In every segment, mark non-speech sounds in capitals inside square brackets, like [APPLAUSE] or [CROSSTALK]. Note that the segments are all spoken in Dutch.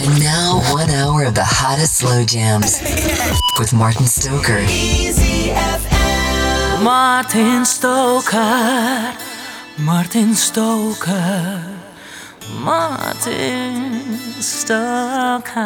And now, one hour of the hottest slow jams with Martin Stoker. Martin Stoker, Martin Stoker, Martin Stoker.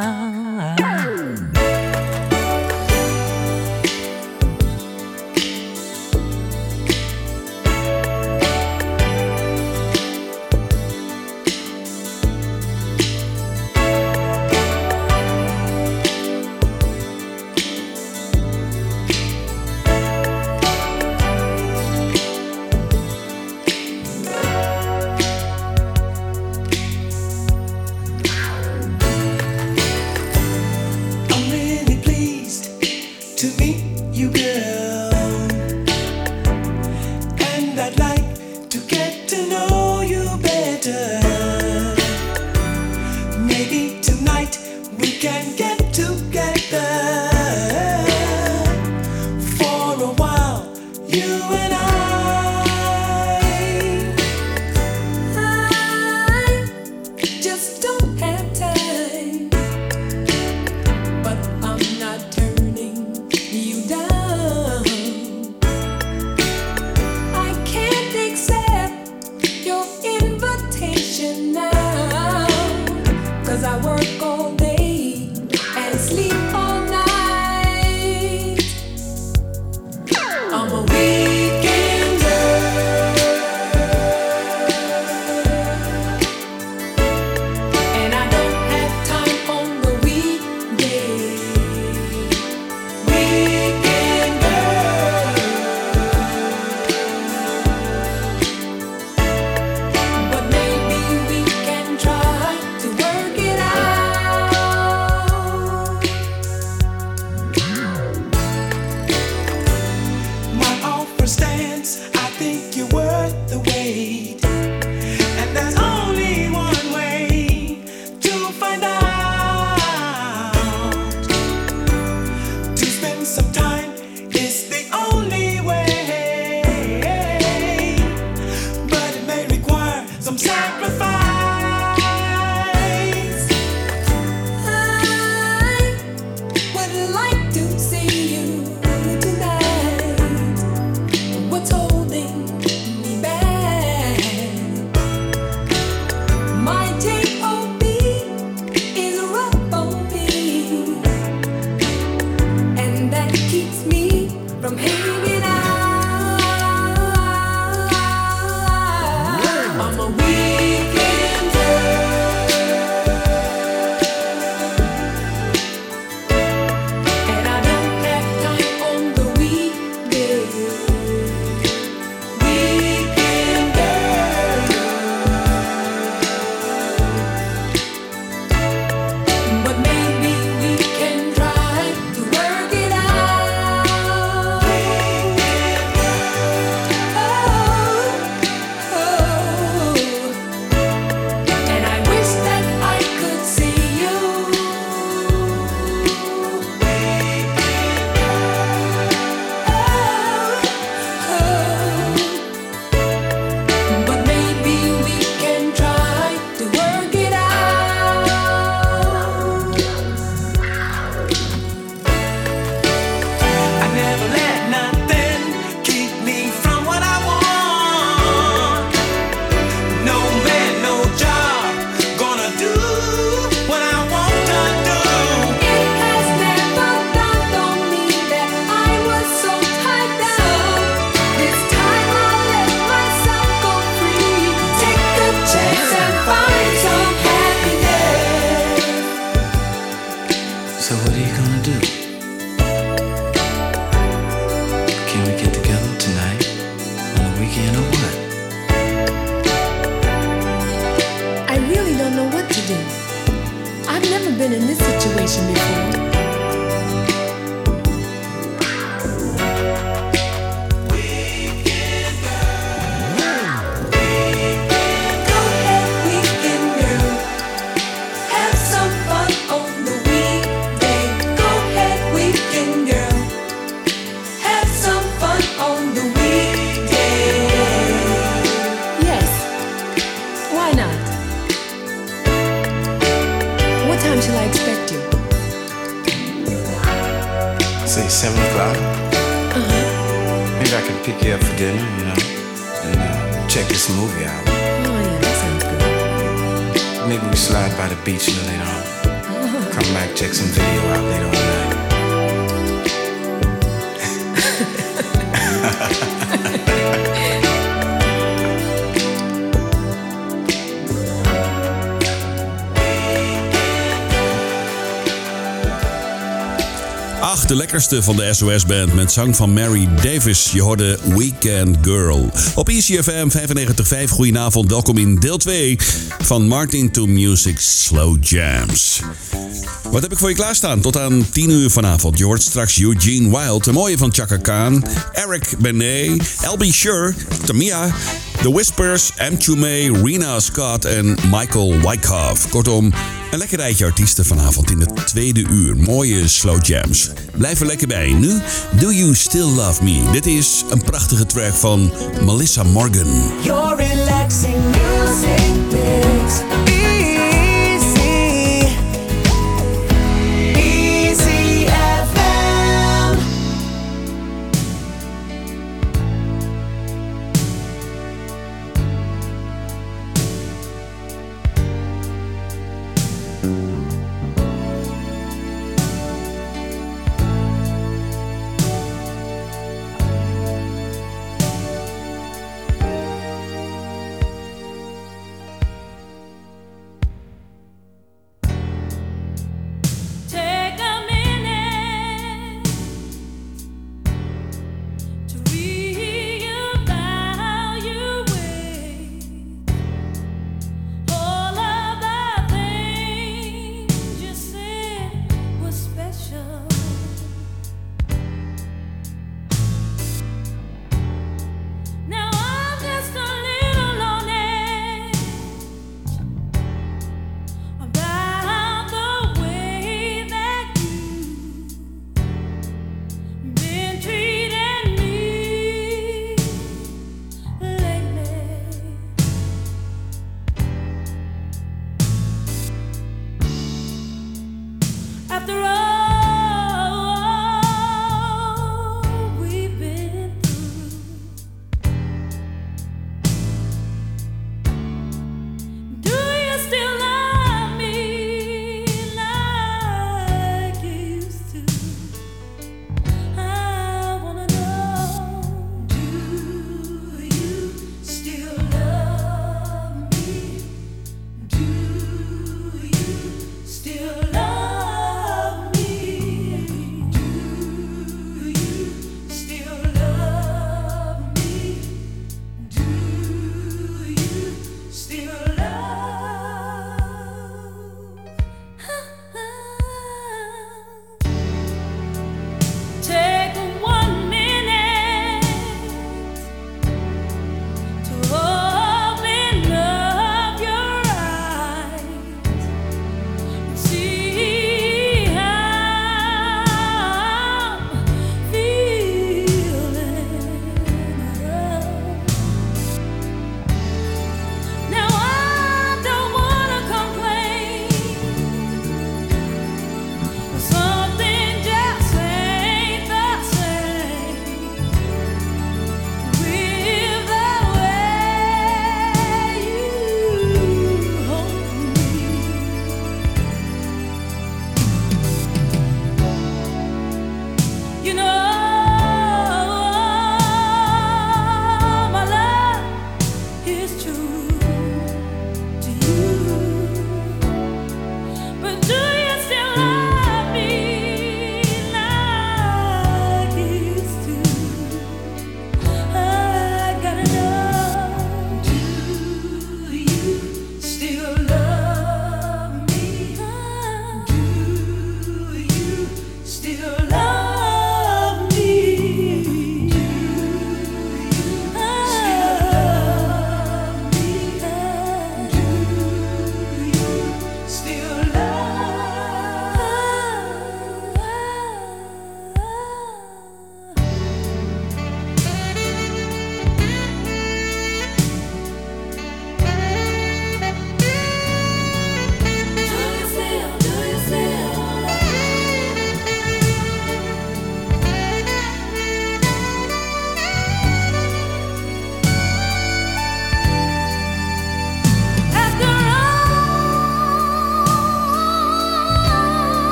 Maybe we slide by the beach little later on. Come back, check some video out later [LAUGHS] on de lekkerste van de SOS-band met zang van Mary Davis. Je hoorde Weekend Girl. Op ECFM 95.5, goedenavond. Welkom in deel 2 van Martin to Music Slow Jams. Wat heb ik voor je klaarstaan? Tot aan 10 uur vanavond. Je straks Eugene Wild, de mooie van Chaka Khan, Eric Benet, LB Shure, Tamia, The Whispers, M. Chume, Rena Scott en Michael Wyckoff. Kortom, een lekker rijtje artiesten vanavond in het tweede uur. Mooie slow jams. Blijf er lekker bij. Nu, Do You Still Love Me? Dit is een prachtige track van Melissa Morgan. Your relaxing music mix.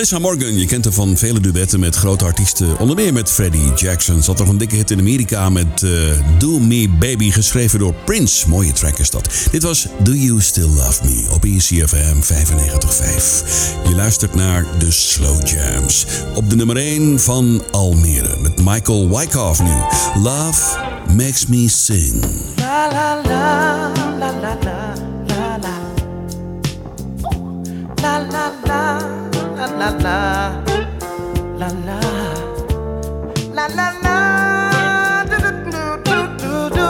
Melissa Morgan, je kent haar van vele duetten met grote artiesten. Onder meer met Freddie Jackson. Zat nog een dikke hit in Amerika met eh, Do Me Baby, geschreven door Prince. Mooie track is dat. Dit was Do You Still Love Me op ECFM 95.5. Je luistert naar de Slow Jams. Op de nummer 1 van Almere met Michael Wyckoff nu. Love Makes Me Sing. La, la, la. la la la. La la la. Do do do do do do.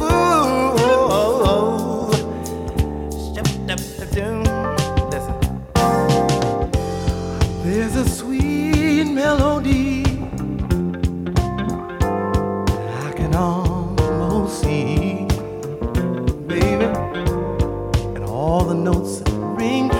Ooh oh, oh. There's a sweet melody I can almost see, baby, and all the notes ring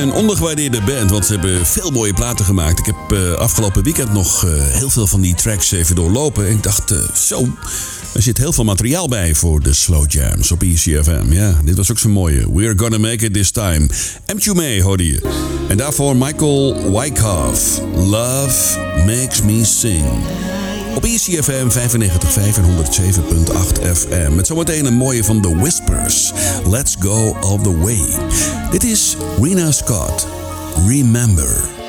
een ondergewaardeerde band, want ze hebben veel mooie platen gemaakt. Ik heb eh, afgelopen weekend nog eh, heel veel van die tracks even doorlopen. En ik dacht, eh, zo, er zit heel veel materiaal bij voor de slow jams op ECFM. Ja, dit was ook zo'n mooie. We're gonna make it this time. M. May hoorde je. En daarvoor Michael Wyckoff. Love makes me sing. Op ECFM 95.5 en 107.8 FM. Met zometeen een mooie van The Whispers. Let's go all the way. Dit is Rena Scott. Remember.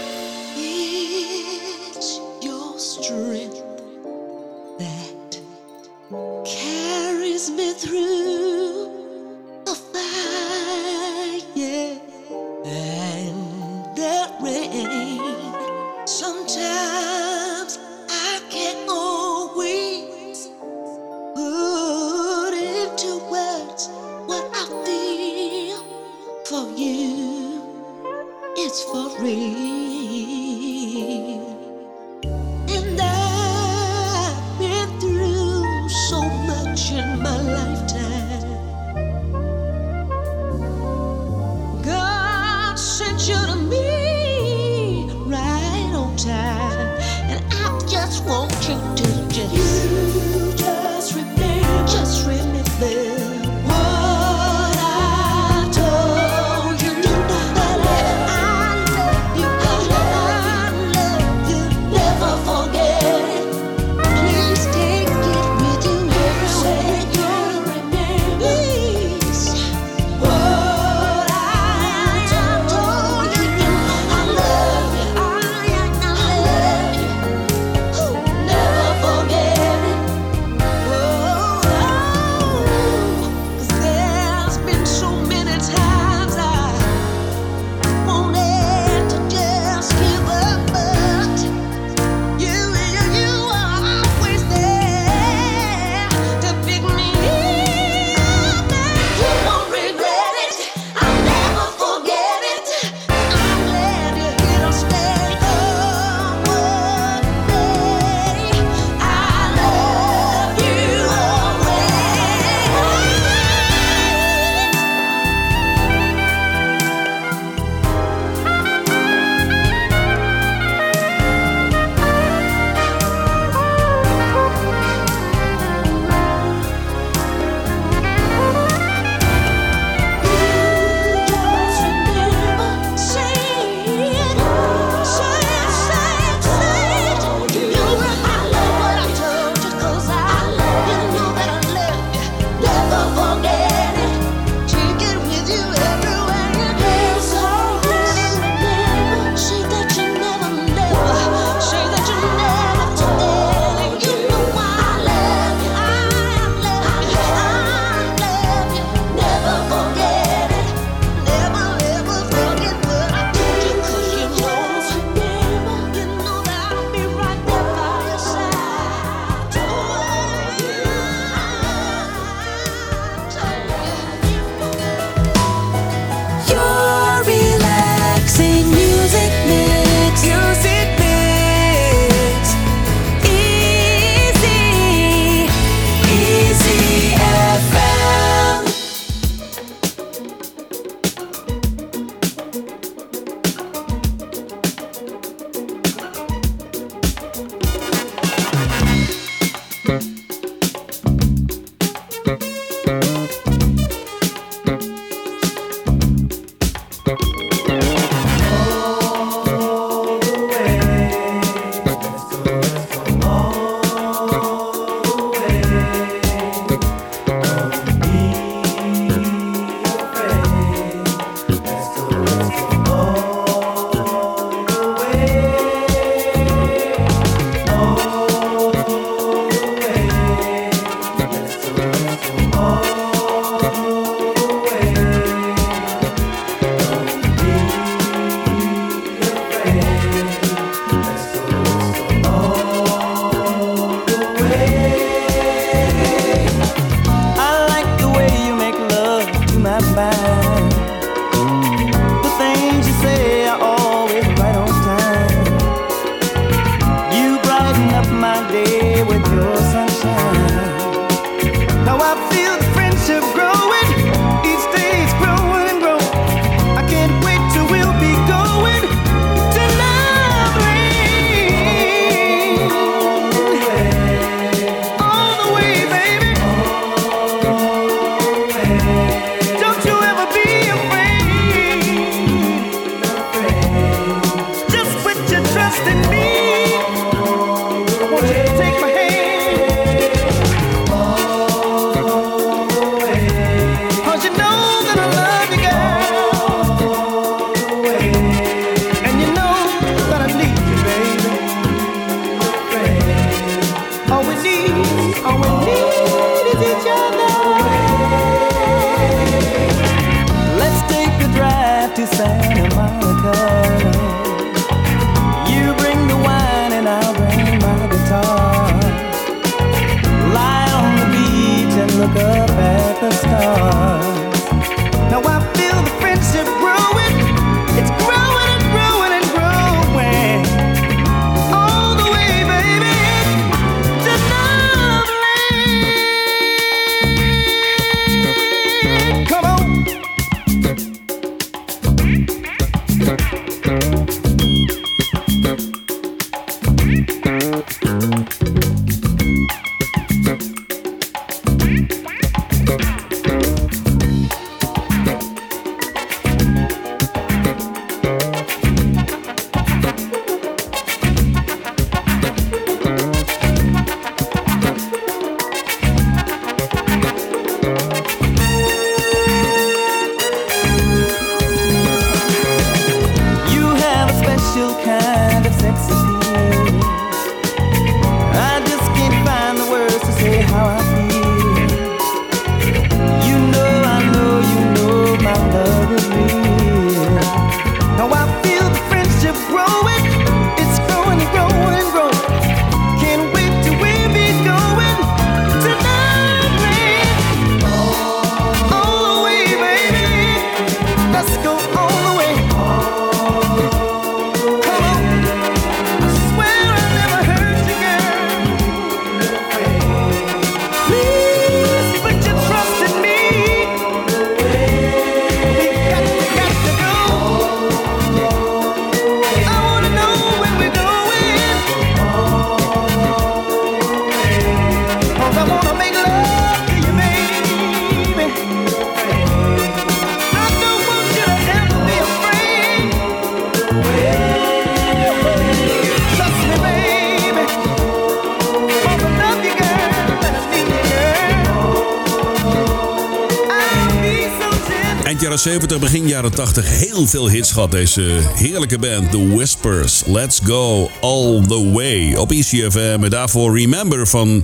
Jaren 70, begin jaren 80 heel veel hits gehad. Deze heerlijke band, The Whispers. Let's go all the way op ECFM. En daarvoor Remember van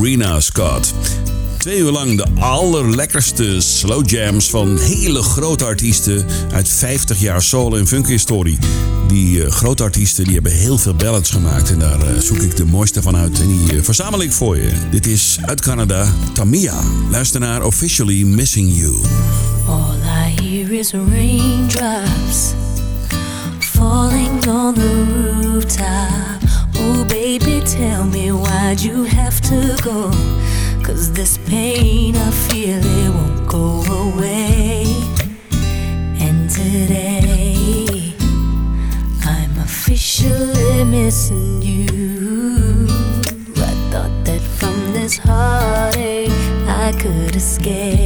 Rena Scott. Twee uur lang de allerlekkerste slow jams van hele grote artiesten uit 50 jaar soul- en funk-historie. Die eh, grote artiesten die hebben heel veel ballads gemaakt en daar eh, zoek ik de mooiste van uit en die eh, verzamel ik voor je. Dit is uit Canada, Tamia. Luister naar Officially Missing You. Is raindrops falling on the rooftop. Oh, baby, tell me why'd you have to go? Cause this pain I feel it won't go away. And today I'm officially missing you. I thought that from this heartache I could escape.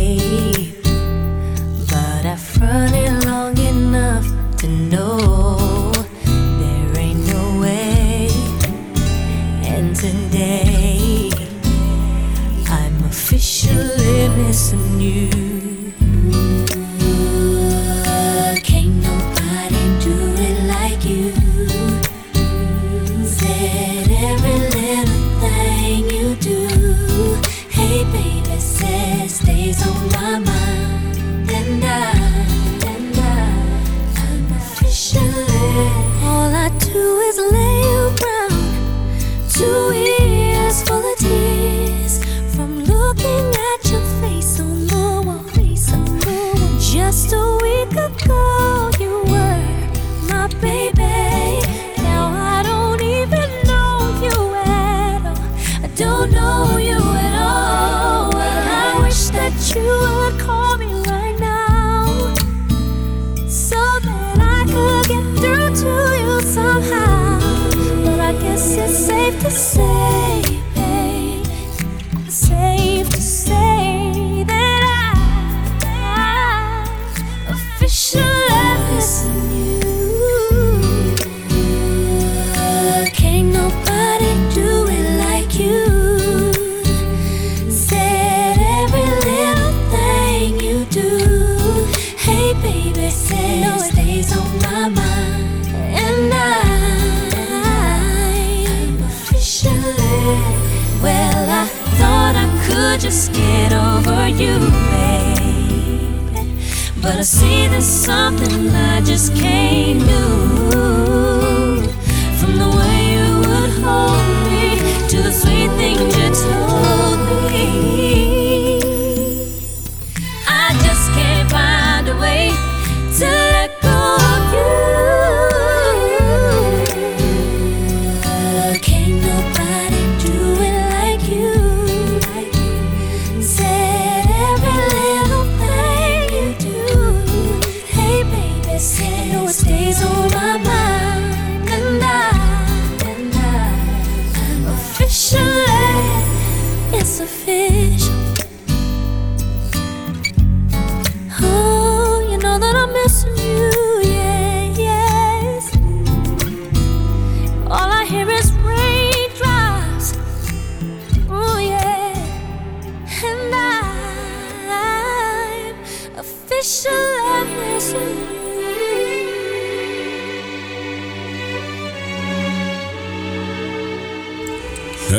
Just get over you, babe. But I see there's something I just can't do. From the way you would hold me to the sweet things you told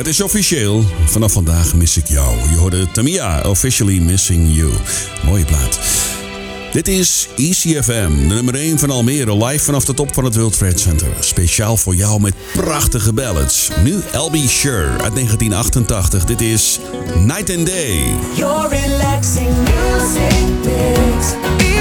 is officieel. Vanaf vandaag mis ik jou. Je hoorde Tamia, Officially Missing You. Mooie plaat. Dit is ECFM, de nummer 1 van Almere, live vanaf de top van het World Trade Center. Speciaal voor jou met prachtige ballads. Nu LB Sher uit 1988. Dit is Night and Day. Your relaxing music mix.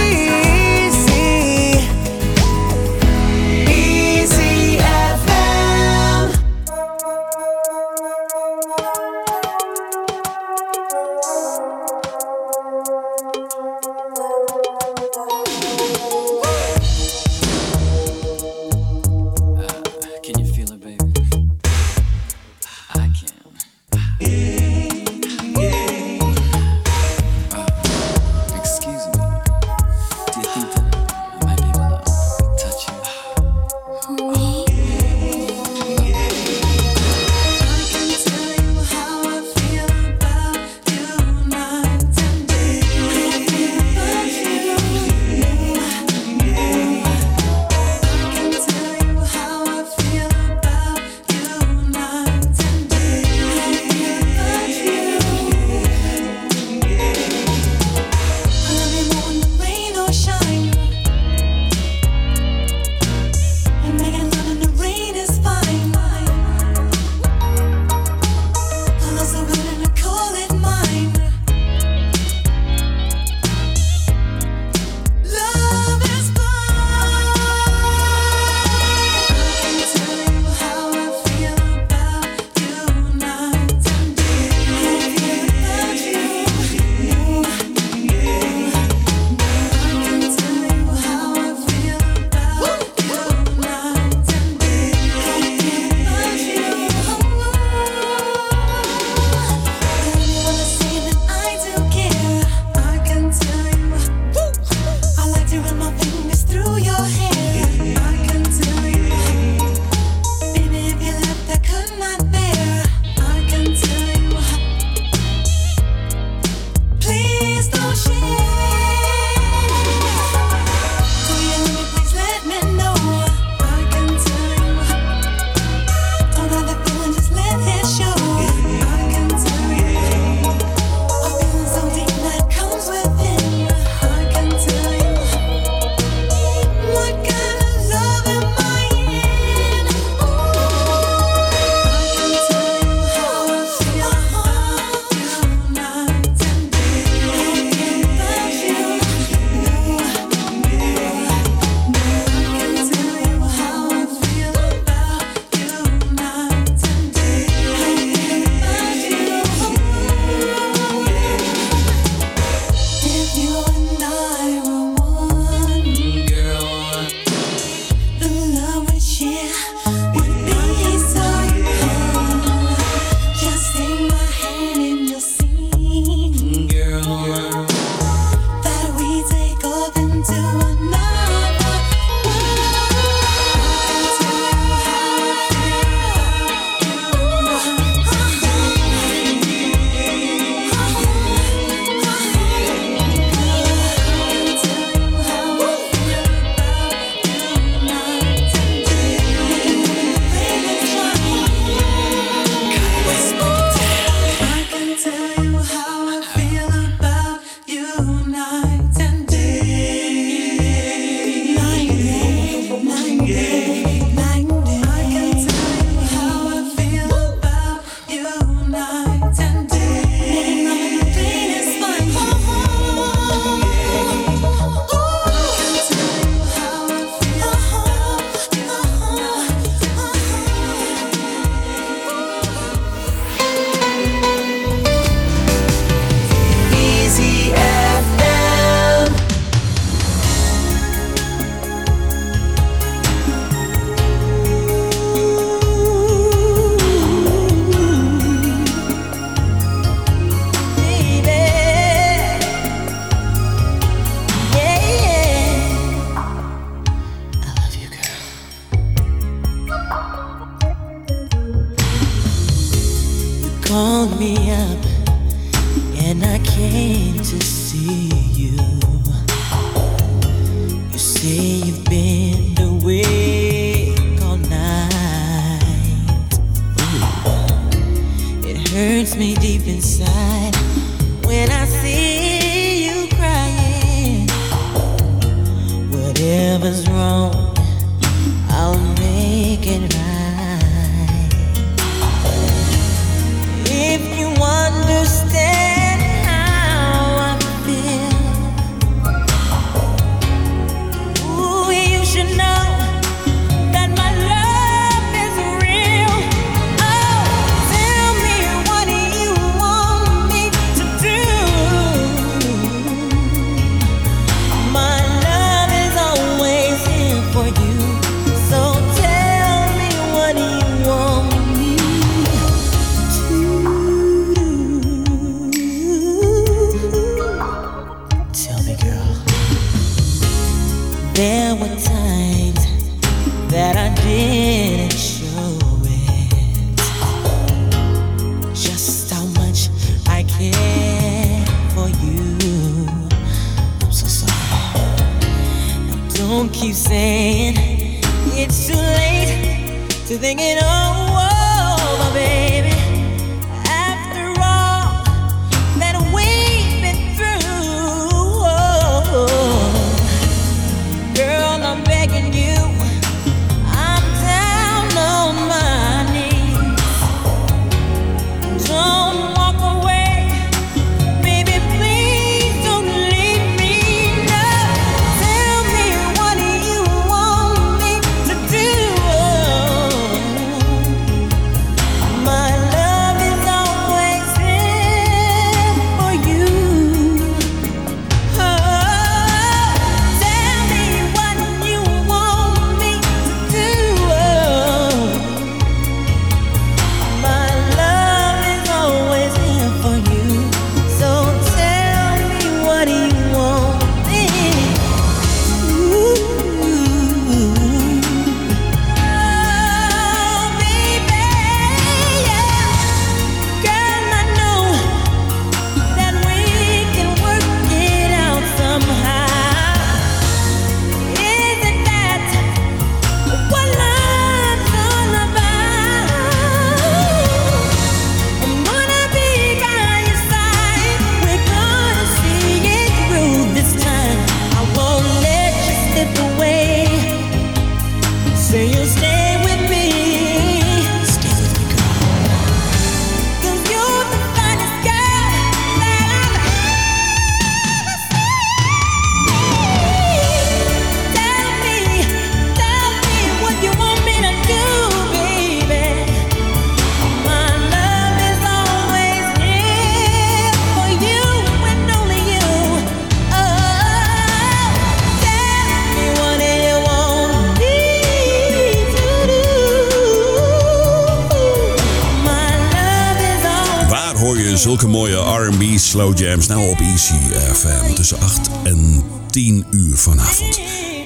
Slow jams nou op Easy eh, FM tussen 8 en 10 uur vanavond.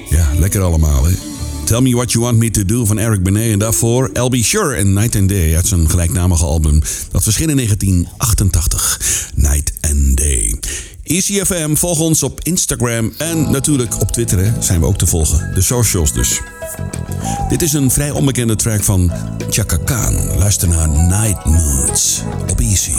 Ja, lekker allemaal, hè? Tell Me What You Want Me To Do van Eric Benet en daarvoor LB Sure en Night and Day uit zijn gelijknamige album. Dat verscheen in 1988, Night and Day. ECFM, volg ons op Instagram en natuurlijk op Twitter zijn we ook te volgen. De socials dus. Dit is een vrij onbekende track van Chaka Khan. Luister naar Night Moods op Easy.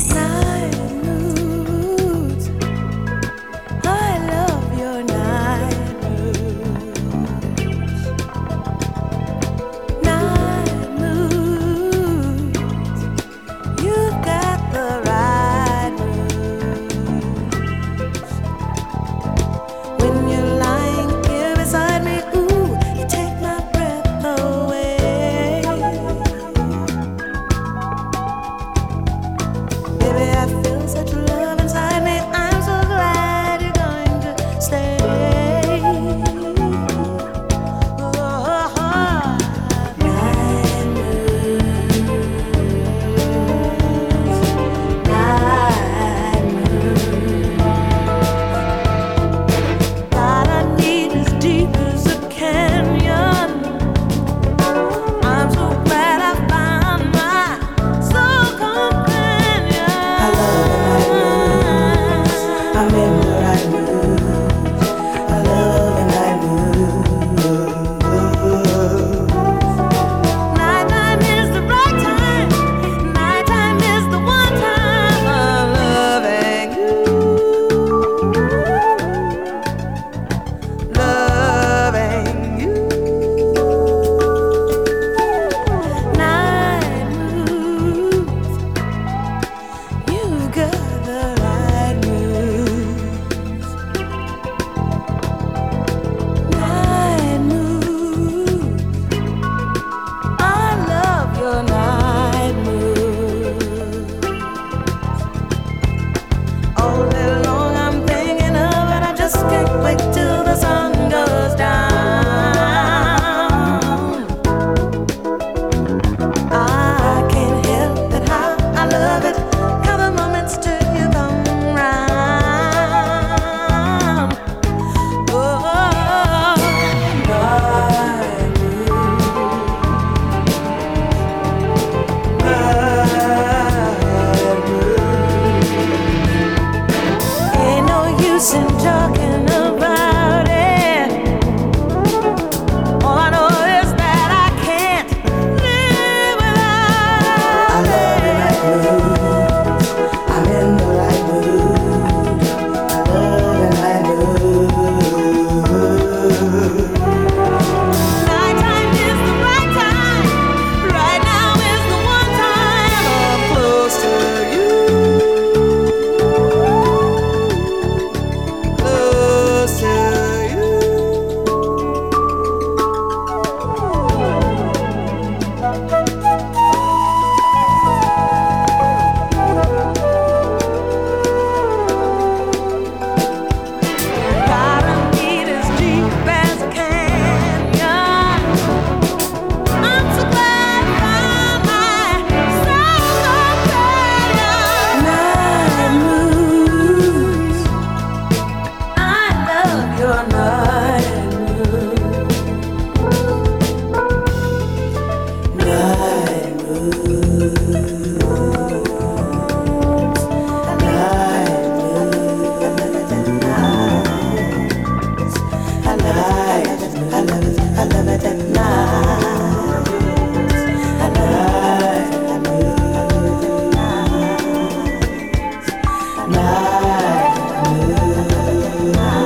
love.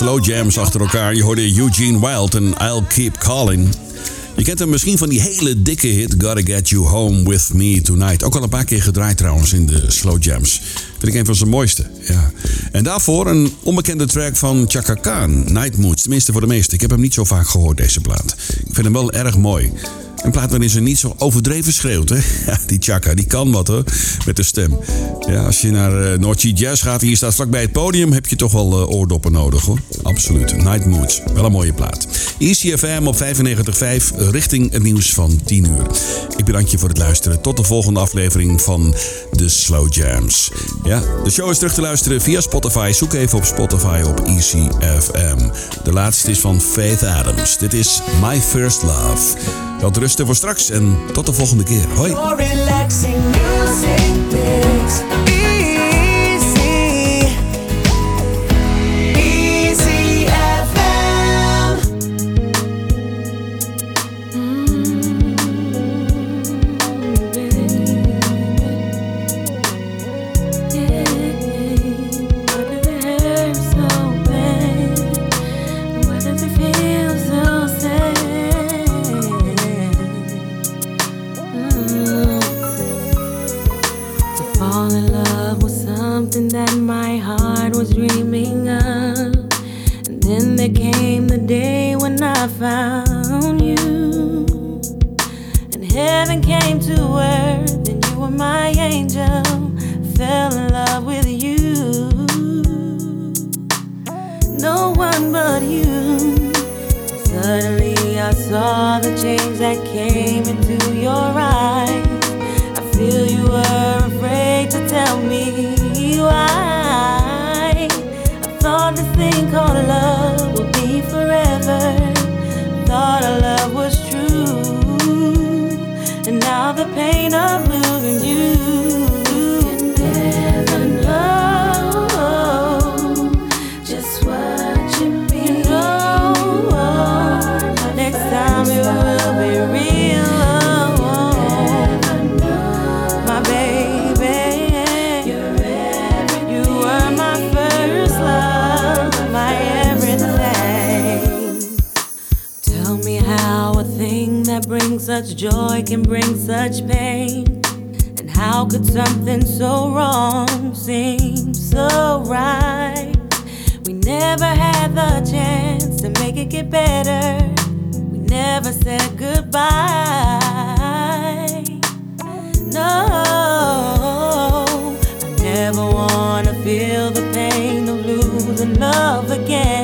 Slow jams achter elkaar. Je hoorde Eugene Wild en I'll Keep Calling. Je kent hem misschien van die hele dikke hit Gotta Get You Home With Me Tonight. Ook al een paar keer gedraaid trouwens in de slow jams. Vind ik een van zijn mooiste. Ja. En daarvoor een onbekende track van Chaka Khan, Night Moods. Tenminste voor de meesten. Ik heb hem niet zo vaak gehoord deze plaat. Ik vind hem wel erg mooi. Een plaat waarin ze niet zo overdreven schreeuwt. Hè? [LAUGHS] Die Chaka, die kan wat hoor. Met de stem. Ja, als je naar uh, Jazz gaat je staat vlak bij het podium... heb je toch wel uh, oordoppen nodig hoor. Absoluut. Night Moods. Wel een mooie plaat. ECFM op 95.5 richting het nieuws van 10 uur. Ik bedank je voor het luisteren. Tot de volgende aflevering van de Slow Jams. Ja, de show is terug te luisteren via Spotify. Zoek even op Spotify op ECFM. De laatste is van Faith Adams. Dit is My First Love. Wel rusten voor straks en tot de volgende keer. Hoi. joy can bring such pain. And how could something so wrong seem so right? We never had the chance to make it get better. We never said goodbye. No, I never wanna feel the pain of losing love again.